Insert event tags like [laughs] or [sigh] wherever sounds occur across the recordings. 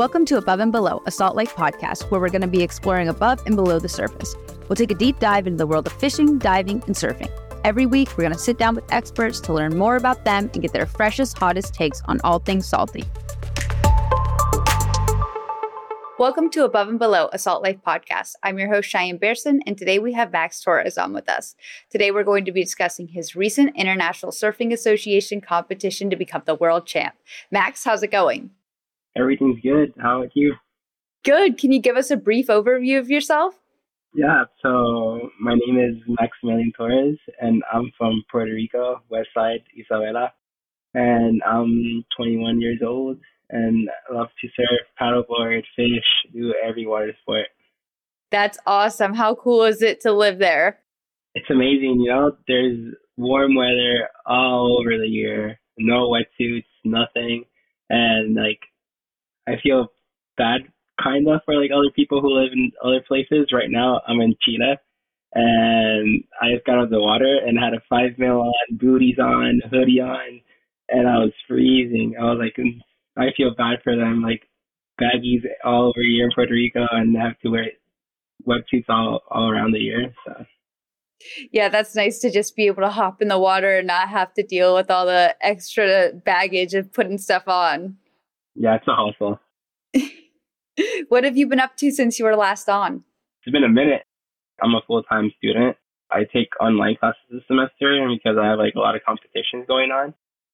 Welcome to Above and Below, a Salt Life podcast where we're going to be exploring above and below the surface. We'll take a deep dive into the world of fishing, diving, and surfing. Every week, we're going to sit down with experts to learn more about them and get their freshest, hottest takes on all things salty. Welcome to Above and Below, a Salt Life podcast. I'm your host, Cheyenne Behrsin, and today we have Max Torres on with us. Today, we're going to be discussing his recent International Surfing Association competition to become the world champ. Max, how's it going? Everything's good. How about you? Good. Can you give us a brief overview of yourself? Yeah, so my name is Maximilian Torres, and I'm from Puerto Rico, West Side, Isabela. And I'm 21 years old, and I love to surf, paddleboard, fish, do every water sport. That's awesome. How cool is it to live there? It's amazing. You know, there's warm weather all over the year, no wetsuits, nothing. And like I feel bad kind of for like other people who live in other places. Right now, I'm in Chile, and I just got out of the water and had a five mil on, booties on, hoodie on, and I was freezing. I was like, I feel bad for them, like baggies all over here in Puerto Rico, and have to wear wetsuits all all around the year. So. Yeah, that's nice to just be able to hop in the water and not have to deal with all the extra baggage of putting stuff on. Yeah, it's a hustle. [laughs] what have you been up to since you were last on? It's been a minute. I'm a full time student. I take online classes this semester because I have like a lot of competitions going on.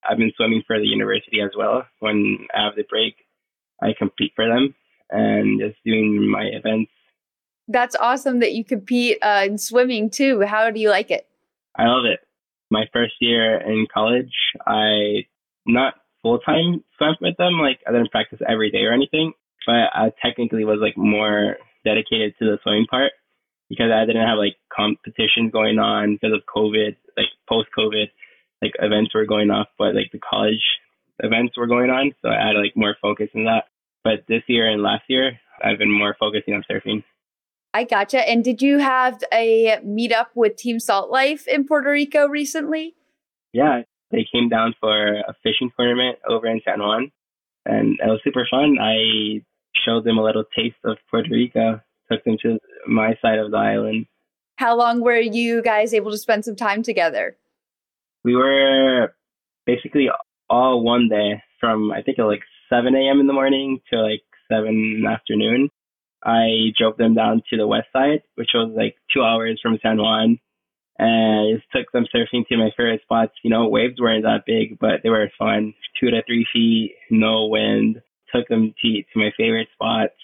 I've been swimming for the university as well. When I have the break, I compete for them and just doing my events. That's awesome that you compete uh, in swimming too. How do you like it? I love it. My first year in college, I not full time swam with them. Like I didn't practice every day or anything, but I technically was like more dedicated to the swimming part because I didn't have like competitions going on because of COVID, like post COVID, like events were going off, but like the college events were going on, so I had like more focus in that. But this year and last year, I've been more focusing on surfing. I gotcha. And did you have a meetup with Team Salt Life in Puerto Rico recently? Yeah, they came down for a fishing tournament over in San Juan, and it was super fun. I showed them a little taste of Puerto Rico, took them to my side of the island. How long were you guys able to spend some time together? We were basically all one day from I think like 7 a.m. in the morning to like 7 in the afternoon. I drove them down to the west side, which was like two hours from San Juan, and just took them surfing to my favorite spots. You know, waves weren't that big, but they were fun. Two to three feet, no wind. Took them to to my favorite spots,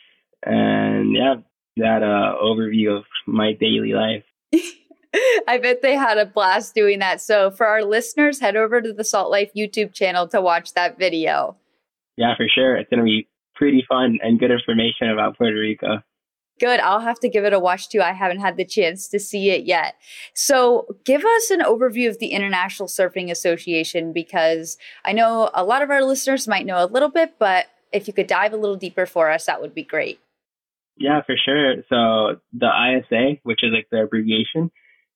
and yeah, that uh, overview of my daily life. [laughs] I bet they had a blast doing that. So for our listeners, head over to the Salt Life YouTube channel to watch that video. Yeah, for sure. It's gonna be pretty fun and good information about Puerto Rico. Good. I'll have to give it a watch too. I haven't had the chance to see it yet. So, give us an overview of the International Surfing Association because I know a lot of our listeners might know a little bit, but if you could dive a little deeper for us, that would be great. Yeah, for sure. So, the ISA, which is like the abbreviation,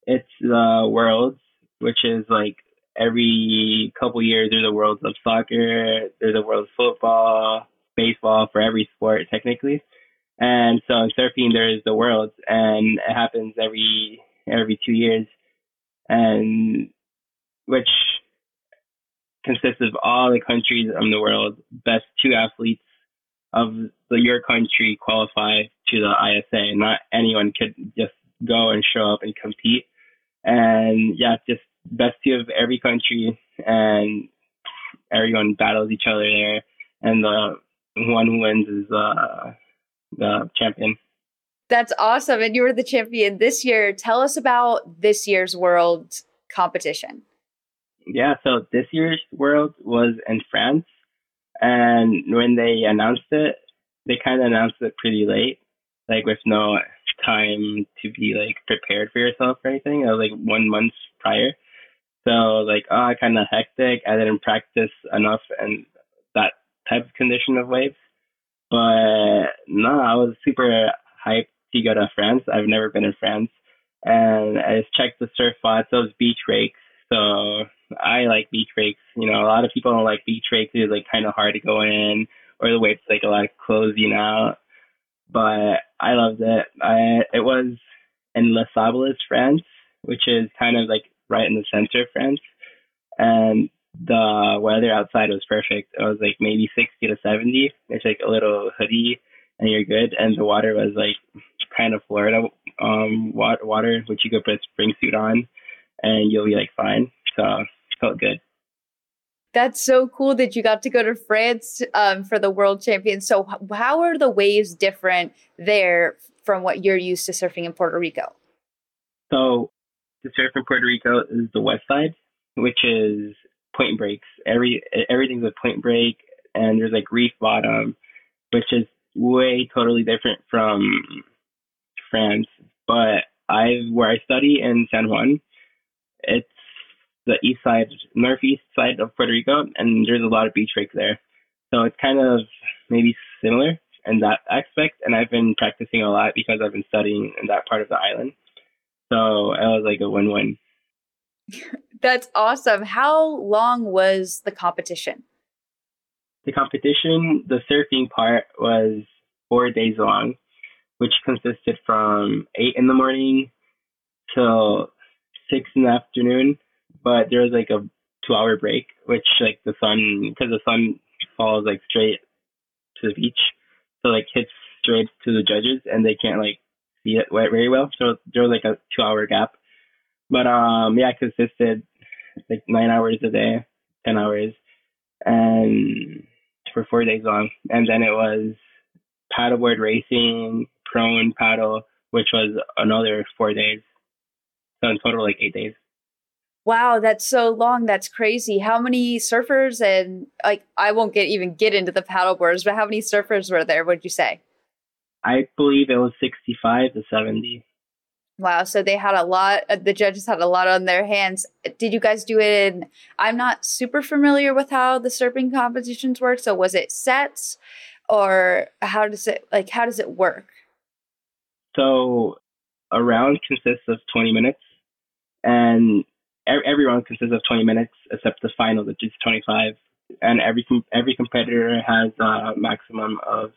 it's the Worlds, which is like every couple years there's a Worlds of soccer, there's a Worlds of football, baseball for every sport technically. And so in surfing, there is the Worlds, and it happens every every two years, and which consists of all the countries in the world. Best two athletes of the, your country qualify to the ISA. Not anyone could just go and show up and compete. And yeah, just best two of every country, and everyone battles each other there. And the one who wins is uh, the champion. That's awesome. And you were the champion this year. Tell us about this year's world competition. Yeah, so this year's world was in France. And when they announced it, they kind of announced it pretty late, like with no time to be like prepared for yourself or anything. It was like one month prior. So like, oh, kind of hectic. I didn't practice enough and that type of condition of waves. But no, I was super hyped to go to France. I've never been in France. And I just checked the surf spots, those beach breaks. So I like beach breaks. You know, a lot of people don't like beach breaks. It's like kind of hard to go in or the waves like a lot of closing out. But I loved it. I it was in Les Sables, France, which is kind of like right in the center of France, and the weather outside was perfect. It was like maybe 60 to 70. It's like a little hoodie and you're good. And the water was like kind of Florida um water, which you could put a spring suit on and you'll be like fine. So it felt good. That's so cool that you got to go to France um, for the World Champions. So, how are the waves different there from what you're used to surfing in Puerto Rico? So, the surf in Puerto Rico is the west side, which is point breaks. Every everything's a point break, and there's like reef bottom, which is way totally different from France. But I where I study in San Juan, it's the east side, northeast side of Puerto Rico, and there's a lot of beach breaks there. So it's kind of maybe similar in that aspect. And I've been practicing a lot because I've been studying in that part of the island. So it was like a win-win. [laughs] That's awesome. How long was the competition? The competition, the surfing part was four days long, which consisted from eight in the morning till six in the afternoon. But there was like a two hour break, which like the sun, because the sun falls like straight to the beach, so like hits straight to the judges, and they can't like see it very well. So there was like a two hour gap. But um, yeah, I consisted like nine hours a day, ten hours, and for four days long. And then it was paddleboard racing, prone paddle, which was another four days. So in total, like eight days. Wow, that's so long. That's crazy. How many surfers and like I won't get even get into the paddleboards, but how many surfers were there? Would you say? I believe it was sixty-five to seventy. Wow. So they had a lot, uh, the judges had a lot on their hands. Did you guys do it in, I'm not super familiar with how the surfing competitions work. So was it sets or how does it, like, how does it work? So a round consists of 20 minutes and every round consists of 20 minutes except the final, which is 25. And every, every competitor has a maximum of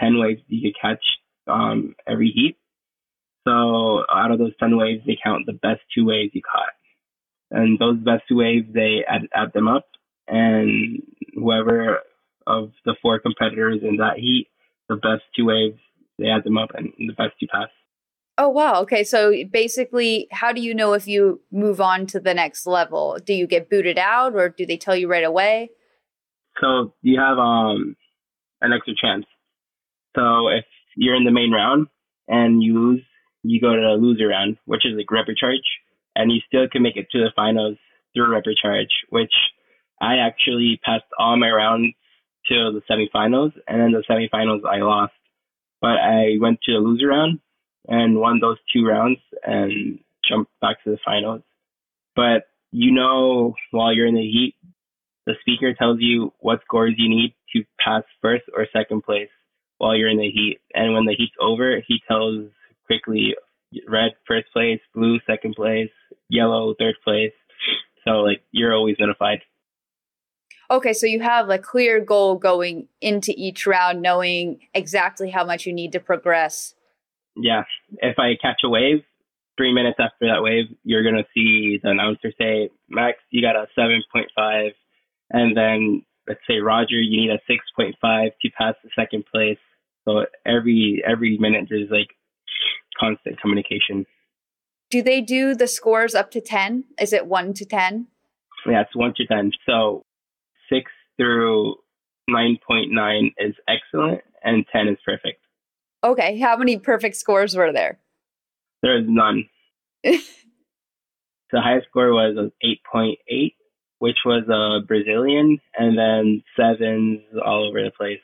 10 waves you can catch um, every heat. So out of those 10 waves, they count the best two waves you caught. And those best two waves, they add, add them up. And whoever of the four competitors in that heat, the best two waves, they add them up and the best two pass. Oh, wow. Okay. So basically, how do you know if you move on to the next level? Do you get booted out or do they tell you right away? So you have um, an extra chance. So if you're in the main round and you lose, you go to the loser round, which is like repechage, and you still can make it to the finals through repechage, which I actually passed all my rounds to the semifinals, and then the semifinals I lost. But I went to the loser round and won those two rounds and jumped back to the finals. But you know, while you're in the heat, the speaker tells you what scores you need to pass first or second place while you're in the heat. And when the heat's over, he tells quickly red first place, blue second place, yellow third place. So like you're always notified. Okay, so you have a clear goal going into each round, knowing exactly how much you need to progress. Yeah. If I catch a wave, three minutes after that wave, you're gonna see the announcer say, Max, you got a seven point five and then let's say Roger, you need a six point five to pass the second place. So every every minute there's like constant communication. Do they do the scores up to 10? Is it 1 to 10? Yeah, it's 1 to 10. So 6 through 9.9 is excellent and 10 is perfect. Okay, how many perfect scores were there? There's none. [laughs] the highest score was 8.8, which was a Brazilian, and then sevens all over the place.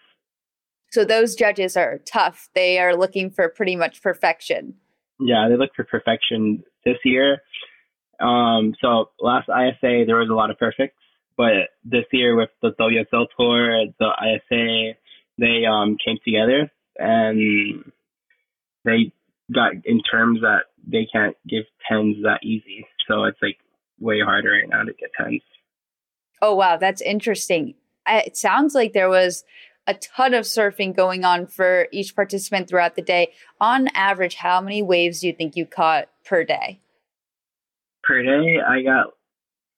So those judges are tough. They are looking for pretty much perfection. Yeah, they look for perfection this year. Um, so last ISA there was a lot of perfects, but this year with the WSL tour, the ISA, they um, came together and they got in terms that they can't give tens that easy. So it's like way harder right now to get tens. Oh wow, that's interesting. It sounds like there was a ton of surfing going on for each participant throughout the day. On average, how many waves do you think you caught per day? Per day, I got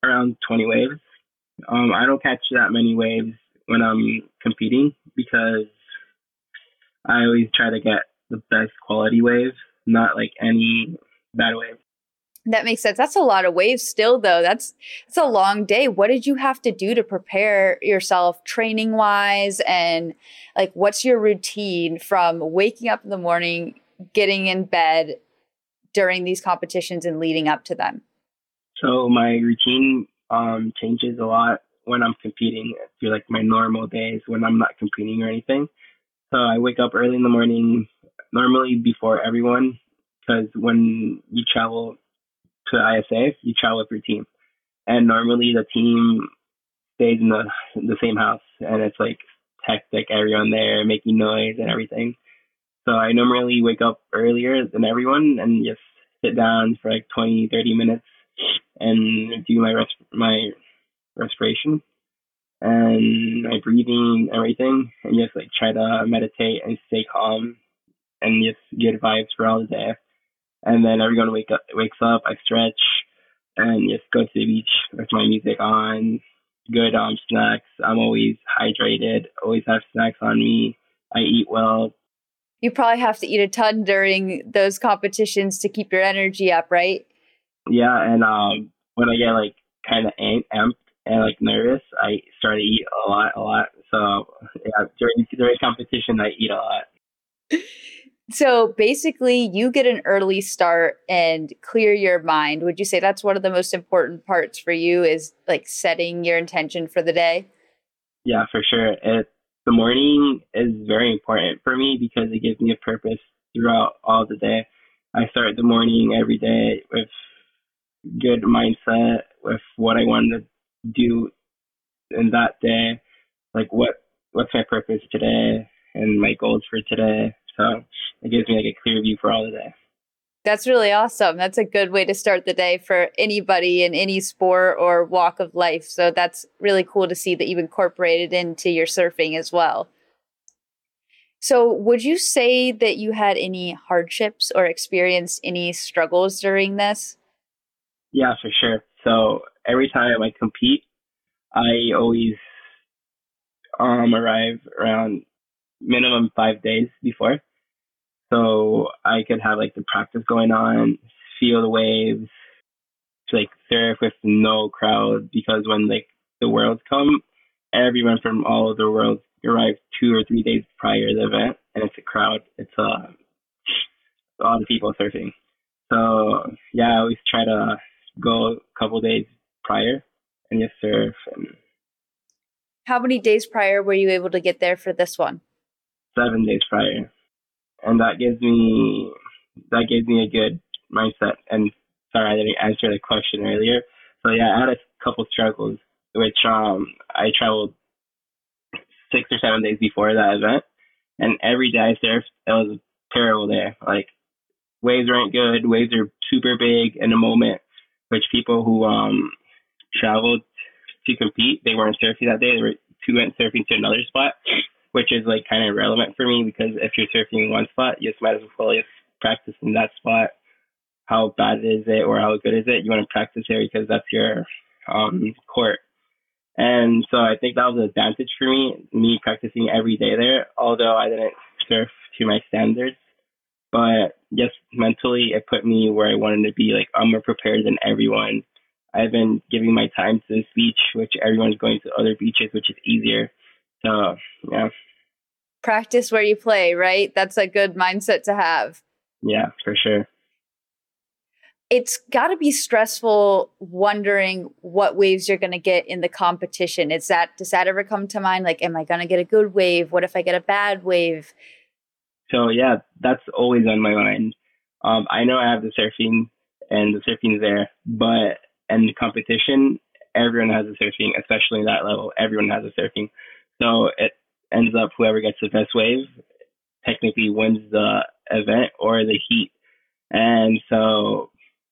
around 20 waves. Um, I don't catch that many waves when I'm competing because I always try to get the best quality wave, not like any bad wave. That makes sense. That's a lot of waves still though. That's that's a long day. What did you have to do to prepare yourself training wise and like what's your routine from waking up in the morning, getting in bed during these competitions and leading up to them? So my routine um, changes a lot when I'm competing through like my normal days when I'm not competing or anything. So I wake up early in the morning, normally before everyone, because when you travel to ISA, you travel with your team, and normally the team stays in the the same house, and it's like hectic, everyone there making noise and everything. So I normally wake up earlier than everyone and just sit down for like 20, 30 minutes and do my res- my respiration and my breathing, everything, and just like try to meditate and stay calm and just get vibes for all the day. And then everyone wake up, wakes up, I stretch and just go to the beach with my music on, good um snacks. I'm always hydrated, always have snacks on me. I eat well. You probably have to eat a ton during those competitions to keep your energy up, right? Yeah, and um when I get like kind of amped and like nervous, I start to eat a lot, a lot. So yeah, during during competition, I eat a lot. [laughs] So basically, you get an early start and clear your mind. Would you say that's one of the most important parts for you? Is like setting your intention for the day. Yeah, for sure. It the morning is very important for me because it gives me a purpose throughout all the day. I start the morning every day with good mindset with what I want to do in that day, like what what's my purpose today and my goals for today. So it gives me like a clear view for all the day. That's really awesome. That's a good way to start the day for anybody in any sport or walk of life. So that's really cool to see that you've incorporated into your surfing as well. So, would you say that you had any hardships or experienced any struggles during this? Yeah, for sure. So, every time I compete, I always um arrive around minimum five days before. So I could have like the practice going on, feel the waves, like surf with no crowd because when like the worlds come, everyone from all over the world arrives two or three days prior to the event and it's a crowd. It's uh, a lot of people surfing. So yeah, I always try to go a couple days prior and just surf and how many days prior were you able to get there for this one? Seven days prior. And that gives me that gives me a good mindset. And sorry I didn't answer the question earlier. So yeah, I had a couple struggles which um I traveled six or seven days before that event and every day I surfed it was terrible there. Like waves weren't good, waves are super big in a moment, which people who um traveled to compete. They weren't surfing that day. They were two went surfing to another spot, which is like kind of relevant for me because if you're surfing in one spot, you just might as well just practice in that spot. How bad is it or how good is it? You want to practice there because that's your um, court. And so I think that was an advantage for me, me practicing every day there, although I didn't surf to my standards. But just mentally, it put me where I wanted to be. Like, I'm more prepared than everyone. I've been giving my time to this beach, which everyone's going to other beaches, which is easier. So, yeah. Practice where you play, right? That's a good mindset to have. Yeah, for sure. It's got to be stressful wondering what waves you're going to get in the competition. Is that does that ever come to mind? Like, am I going to get a good wave? What if I get a bad wave? So yeah, that's always on my mind. Um, I know I have the surfing and the surfing's there, but and the competition, everyone has a surfing, especially that level. Everyone has a surfing. So it ends up whoever gets the best wave technically wins the event or the heat. And so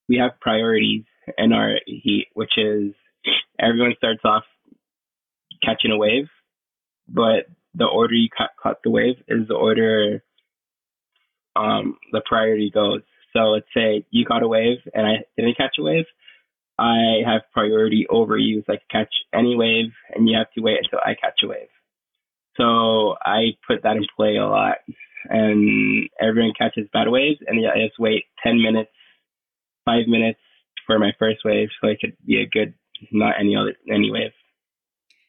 we have priorities in our heat, which is everyone starts off catching a wave, but the order you caught, caught the wave is the order um, the priority goes. So let's say you caught a wave and I didn't catch a wave. I have priority over you, so I can catch any wave, and you have to wait until I catch a wave. So I put that in play a lot, and everyone catches bad waves, and I just wait ten minutes, five minutes for my first wave, so it could be a good, not any other any wave.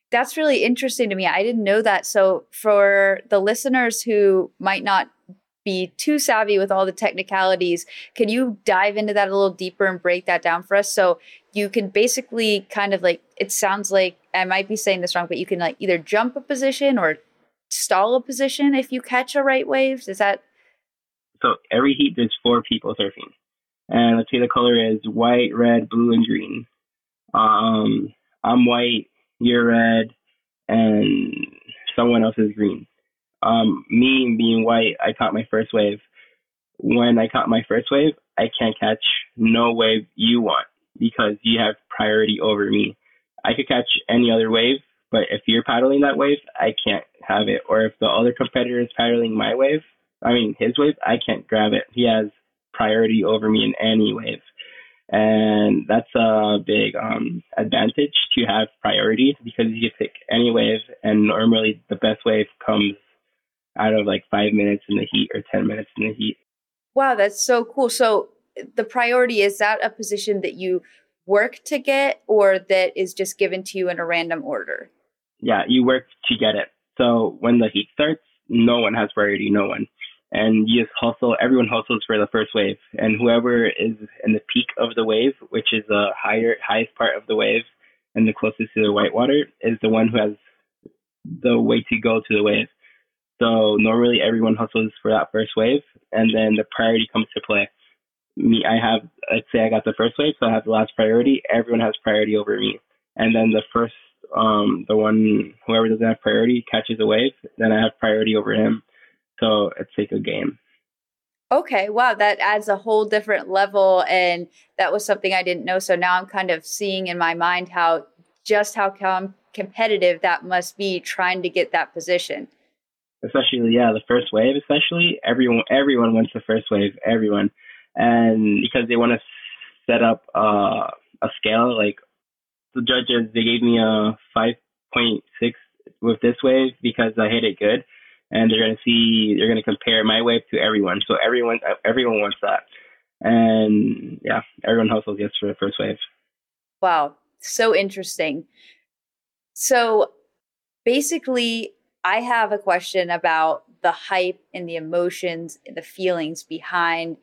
That's really interesting to me. I didn't know that. So, for the listeners who might not be too savvy with all the technicalities, can you dive into that a little deeper and break that down for us? So, you can basically kind of like, it sounds like I might be saying this wrong, but you can like either jump a position or stall a position if you catch a right wave. Is that? So, every heat, there's four people surfing. And let's say the color is white, red, blue, and green. Um, I'm white, you're red, and someone else is green. Um, me being white, I caught my first wave. When I caught my first wave, I can't catch no wave you want because you have priority over me. I could catch any other wave, but if you're paddling that wave, I can't have it. Or if the other competitor is paddling my wave, I mean his wave, I can't grab it. He has priority over me in any wave and that's a big um, advantage to have priority because you can pick any wave, and normally the best wave comes out of like five minutes in the heat or ten minutes in the heat. Wow, that's so cool. So the priority is that a position that you work to get, or that is just given to you in a random order? Yeah, you work to get it. So when the heat starts, no one has priority. No one and you just hustle. Everyone hustles for the first wave, and whoever is in the peak of the wave, which is the higher highest part of the wave and the closest to the whitewater, is the one who has the way to go to the wave. So normally everyone hustles for that first wave, and then the priority comes to play. Me, I have let's say I got the first wave, so I have the last priority. Everyone has priority over me, and then the first, um, the one whoever doesn't have priority catches a wave, then I have priority over him so it's like a game. Okay, wow, that adds a whole different level. And that was something I didn't know. So now I'm kind of seeing in my mind how just how com- competitive that must be trying to get that position. Especially, yeah, the first wave, especially everyone, everyone wants the first wave, everyone, and because they want to set up uh, a scale. Like the judges, they gave me a five point six with this wave because I hit it good and they're to see they're to compare my wave to everyone. So everyone everyone wants that, and yeah, everyone hustles yes for the first wave. Wow, so interesting. So basically, I have a question about the hype and the emotions and the feelings behind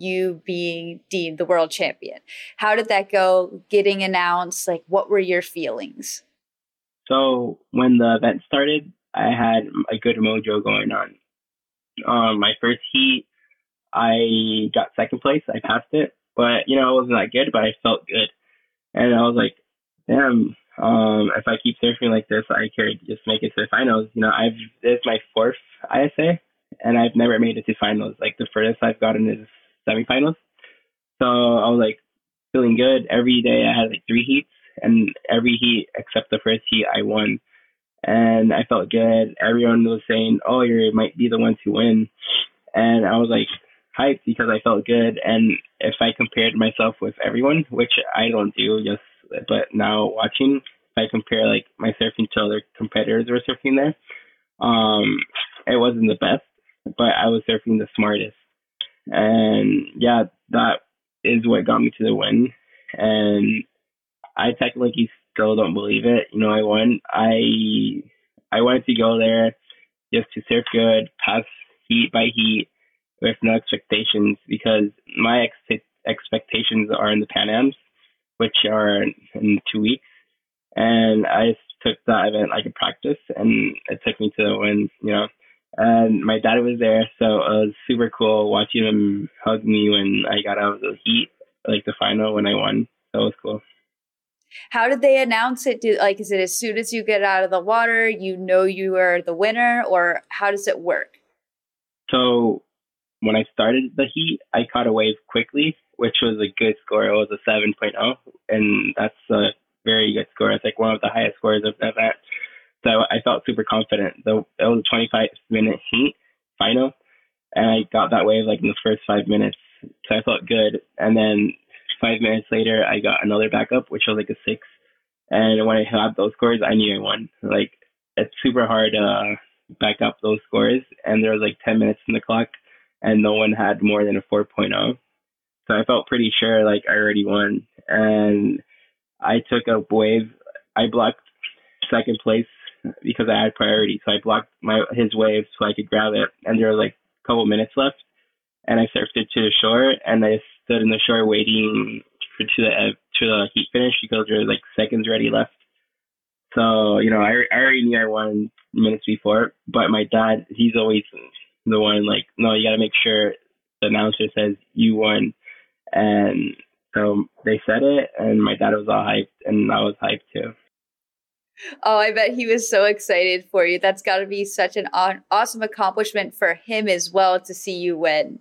you being deemed the world champion. How did that go? Getting announced, like what were your feelings? So when the event started, I had a good mojo going on. Um, my first heat, I got second place. I passed it, but you know it wasn't that good, but I felt good, and I was like, damn. Um, if I keep surfing like this, I could just make it to the finals. You know, I've this is my fourth ISA, and I've never made it to finals. Like the furthest I've gotten is semifinals. So I was like feeling good every day. I had like three heats, and every heat except the first heat I won and I felt good. Everyone was saying, "Oh, you might be the one to win," and I was like hyped because I felt good. And if I compared myself with everyone, which I don't do, just but now watching, if I compare like my surfing to other competitors who were surfing there, um, it wasn't the best, but I was surfing the smartest. And yeah, that is what got me to the win. And I technically still don't believe it. You know, I won. I I wanted to go there just to surf good, pass heat by heat with no expectations because my ex- expectations are in the Pan Ams, which are in two weeks, and I took that event like a practice, and it took me to the win. You know. And my dad was there, so it was super cool watching him hug me when I got out of the heat, like the final when I won. That was cool. How did they announce it? Do, like, is it as soon as you get out of the water, you know you are the winner, or how does it work? So, when I started the heat, I caught a wave quickly, which was a good score. It was a 7.0, and that's a very good score. It's like one of the highest scores of the event. So I, felt super confident. The, it was a 25 minute heat final, and I got that wave like in the first five minutes. So I felt good. And then five minutes later, I got another backup, which was like a six. And when I had those scores, I knew I won. Like it's super hard to uh, back up those scores, and there was like 10 minutes in the clock, and no one had more than a 4.0. So I felt pretty sure like I already won. And I took a wave. I blocked second place because I had priority. So I blocked my his wave so I could grab it. And there were like a couple minutes left, and I surfed it to the shore. And I stood in the shore waiting for to the to the heat finish because there were like seconds already left. So you know, I, I already knew I won minutes before, but my dad, he's always the one like, no, you got to make sure the announcer says you won, and so they said it, and my dad was all hyped, and I was hyped too. Oh, I bet he was so excited for you. That's got to be such an awesome accomplishment for him as well to see you win.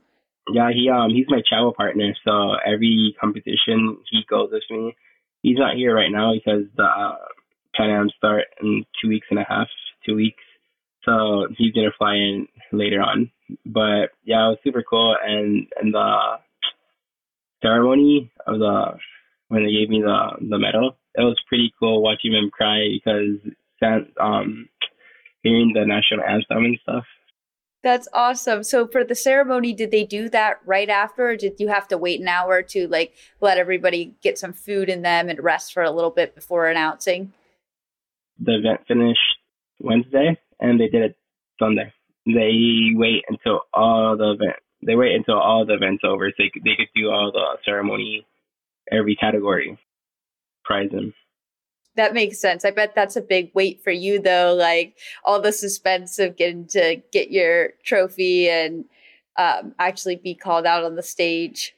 Yeah, he um he's my travel partner, so every competition he goes with me. He's not here right now because the uh, Pan Am start in two weeks and a half, two weeks. So he's gonna fly in later on. But yeah, it was super cool, and and the ceremony of the when they gave me the the medal, it was pretty cool watching them cry because um hearing the national anthem and stuff. That's awesome. So for the ceremony, did they do that right after, or did you have to wait an hour to like let everybody get some food in them and rest for a little bit before announcing? The event finished Wednesday, and they did it Sunday. They wait until all the event. They wait until all the events over, so they could, they could do all the ceremony, every category, prize them. That makes sense. I bet that's a big wait for you, though. Like all the suspense of getting to get your trophy and um, actually be called out on the stage.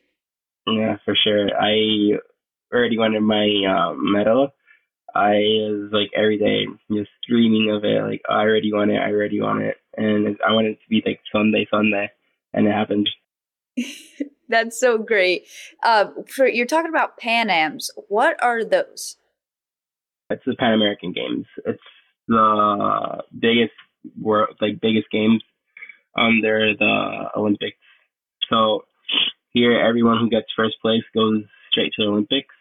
Yeah, for sure. I already wanted my um, medal. I was like every day just dreaming of it. Like I already want it. I already want it, and I wanted it to be like Sunday, Sunday, and it happened. [laughs] That's so great. Um, for, you're talking about Pan Ams. What are those? It's the Pan American Games. It's the biggest world, like biggest games under the Olympics. So here, everyone who gets first place goes straight to the Olympics,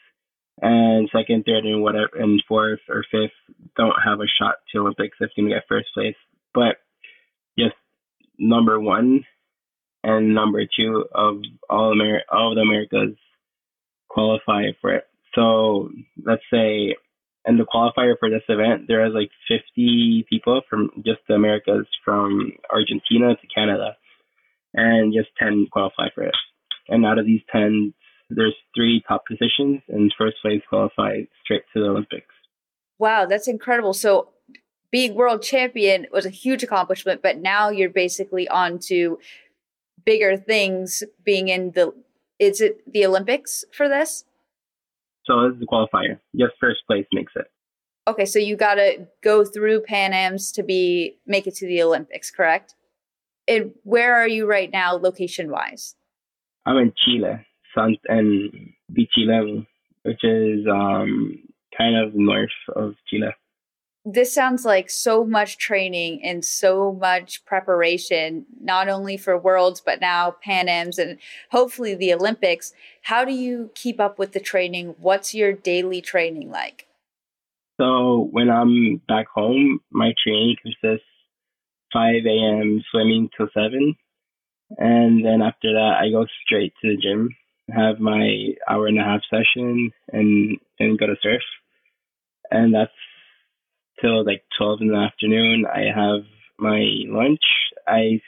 and second, third, and whatever, and fourth or fifth don't have a shot to Olympics if you get first place. But just number one and number two of all Amer- all of the Americas qualify for it. So let's say and the qualifier for this event, there is like 50 people from just the Americas, from Argentina to Canada, and just 10 qualify for it. And out of these 10, there's three top positions, and first place qualifies straight to the Olympics. Wow, that's incredible. So being world champion was a huge accomplishment, but now you're basically on to bigger things being in the is it the Olympics for this? So this is the qualifier. Just first place makes it. Okay, so you got to go through Pan Am's to be make it to the Olympics, correct? And where are you right now, location wise? I'm in Chile, Sant and Pichilemu, which is um, kind of north of Chile this sounds like so much training and so much preparation, not only for Worlds, but now Pan Ams and hopefully the Olympics. How do you keep up with the training? What's your daily training like? So when I'm back home, my training consists 5 a.m. swimming till 7. And then after that, I go straight to the gym, have my hour and a half session, and then go to surf. And that's till like 12 in the afternoon. I have my lunch. I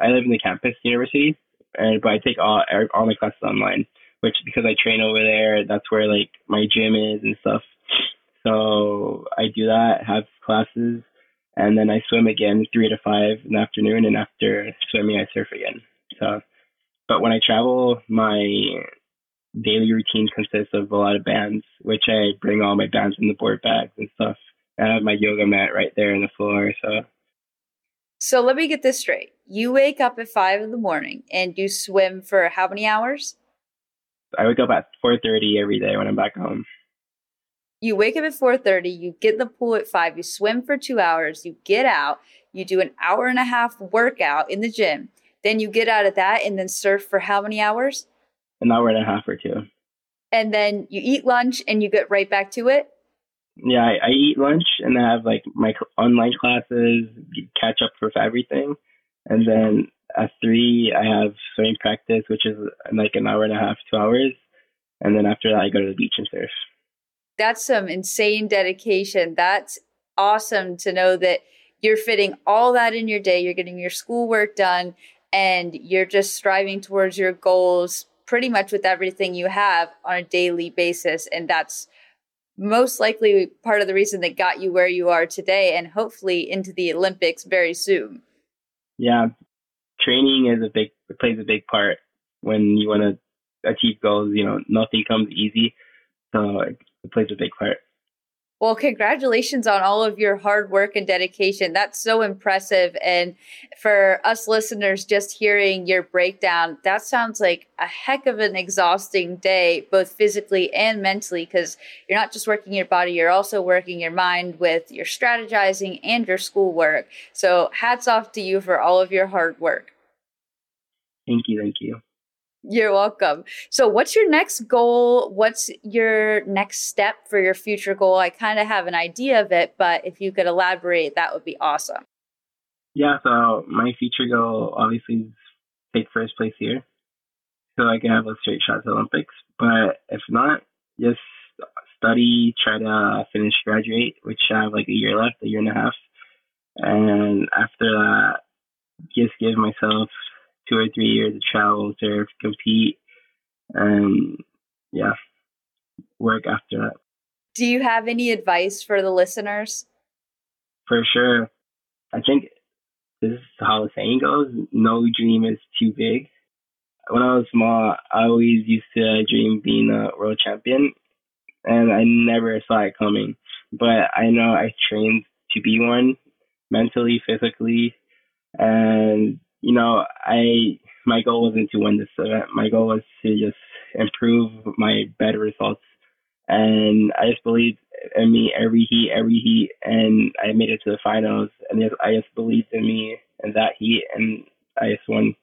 I live in the campus university, and but I take all er, all my classes online. Which because I train over there, that's where like my gym is and stuff. So I do that, have classes, and then I swim again three to five in the afternoon, and after swimming I surf again. So, but when I travel, my daily routine consists of a lot of bands, which I bring all my bands in the board bags and stuff. I have my yoga mat right there in the floor. So, so let me get this straight. You wake up at five in the morning and you swim for how many hours? I wake up at four thirty every day when I'm back home. you wake up at 4.30 you get in the pool at 5 you swim for two hours you get out you do an hour and a half workout in the gym then you get out of that and then surf for how many hours an hour and a half or two and then you eat lunch and you get right back to it yeah i, I eat lunch and i have like my online classes catch up for everything and then at three i have swimming practice which is like an hour and a half two hours and then after that i go to the beach and surf that's some insane dedication. That's awesome to know that you're fitting all that in your day. You're getting your schoolwork done and you're just striving towards your goals pretty much with everything you have on a daily basis. And that's most likely part of the reason that got you where you are today and hopefully into the Olympics very soon. Yeah. Training is a big plays a big part when you want to achieve goals. You know, nothing comes easy. So it plays a big part. Well, congratulations on all of your hard work and dedication. That's so impressive. And for us listeners, just hearing your breakdown, that sounds like a heck of an exhausting day, both physically and mentally, because you're not just working your body, you're also working your mind with your strategizing and your schoolwork. So, hats off to you for all of your hard work. Thank you. Thank you. You're welcome. So, what's your next goal? What's your next step for your future goal? I kind of have an idea of it, but if you could elaborate, that would be awesome. Yeah, so my future goal obviously is take first place here so I can have a straight shot to Olympics. But if not, just study, try to finish graduate, which I have like a year left, a year and a half. And after that, just give myself two or three years of travel, serve, compete, and yeah, work after that. Do you have any advice for the listeners? For sure. I think this is how the saying goes no dream is too big. When I was small, I always used to dream being a world champion, and I never saw it coming. But I know I trained to be one mentally, physically, and you know, I my goal wasn't to win this event. My goal was to just improve my better results, and I just believed in me every heat, every heat, and I made it to the finals. And I just believed in me in that heat, and I just won.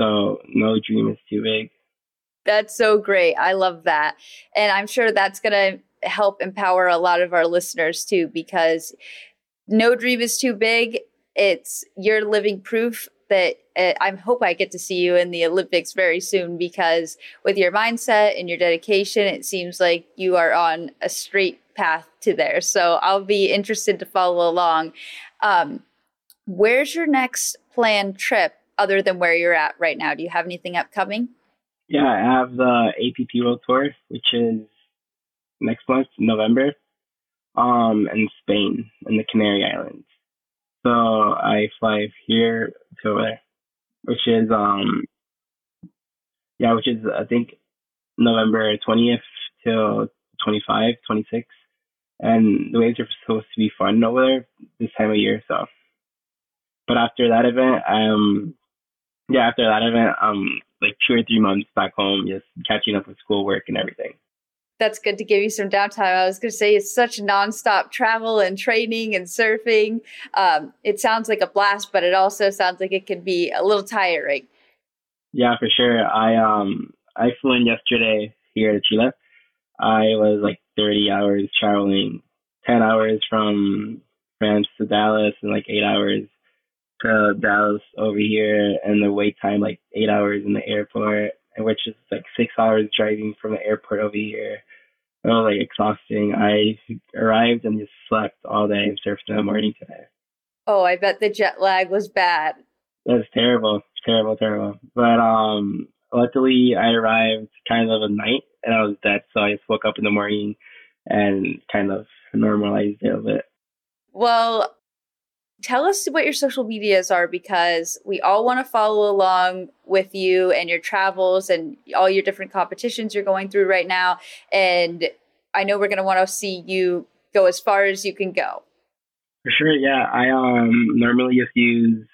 So no dream is too big. That's so great. I love that, and I'm sure that's gonna help empower a lot of our listeners too, because no dream is too big. It's you're living proof that uh, I hope I get to see you in the Olympics very soon because with your mindset and your dedication, it seems like you are on a straight path to there. So I'll be interested to follow along. Um, where's your next planned trip other than where you're at right now? Do you have anything upcoming? Yeah, I have the APP World Tour, which is next month, November, um, in Spain, in the Canary Islands. So I fly here to there, which is um, yeah, which is I think November twentieth till 25, 26. and the waves are supposed to be fun over there this time of year. So, but after that event, um, yeah, after that event, um, like two or three months back home, just catching up with schoolwork and everything that's good to give you some downtime. I was going to say it's such nonstop travel and training and surfing. Um, it sounds like a blast, but it also sounds like it can be a little tiring. Yeah, for sure. I um I flew in yesterday here to Chile. I was like 30 hours traveling, 10 hours from France to Dallas, and like eight hours to Dallas over here, and the wait time like eight hours in the airport, which is like six hours driving from the airport over here oh, like exhausting. I arrived and just slept all day and surfed in the morning today. Oh, I bet the jet lag was bad. It was terrible, terrible, terrible. But um, luckily I arrived kind of at night and I was dead, so I just woke up in the morning and kind of normalized it a bit. Well, tell us what your social medias are because we all want to follow along with you and your travels and all your different competitions you're going through right now. And I know we're going to want to see you go as far as you can go. For sure, yeah. I um normally just use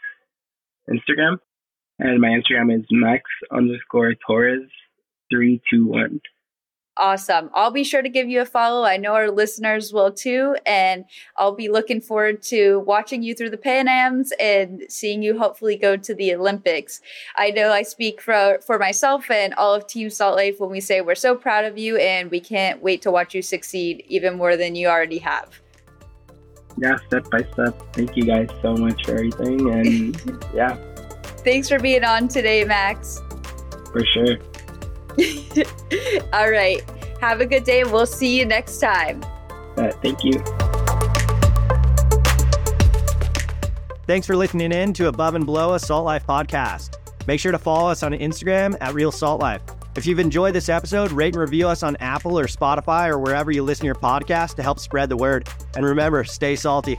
Instagram, and my Instagram is max underscore Torres three two one. Awesome. I'll be sure to give you a follow. I know our listeners will too. And I'll be looking forward to watching you through the Pan Ams and seeing you hopefully go to the Olympics. I know I speak for, for myself and all of Team Salt Life when we say we're so proud of you and we can't wait to watch you succeed even more than you already have. Yeah, step by step. Thank you guys so much for everything. And [laughs] yeah. Thanks for being on today, Max. For sure. [laughs] All right. Have a good day. We'll see you next time. Uh, thank you. Thanks for listening in to Above and Below a Salt Life podcast. Make sure to follow us on Instagram at Real Salt Life. If you've enjoyed this episode, rate and review us on Apple or Spotify or wherever you listen to your podcast to help spread the word. And remember, stay salty.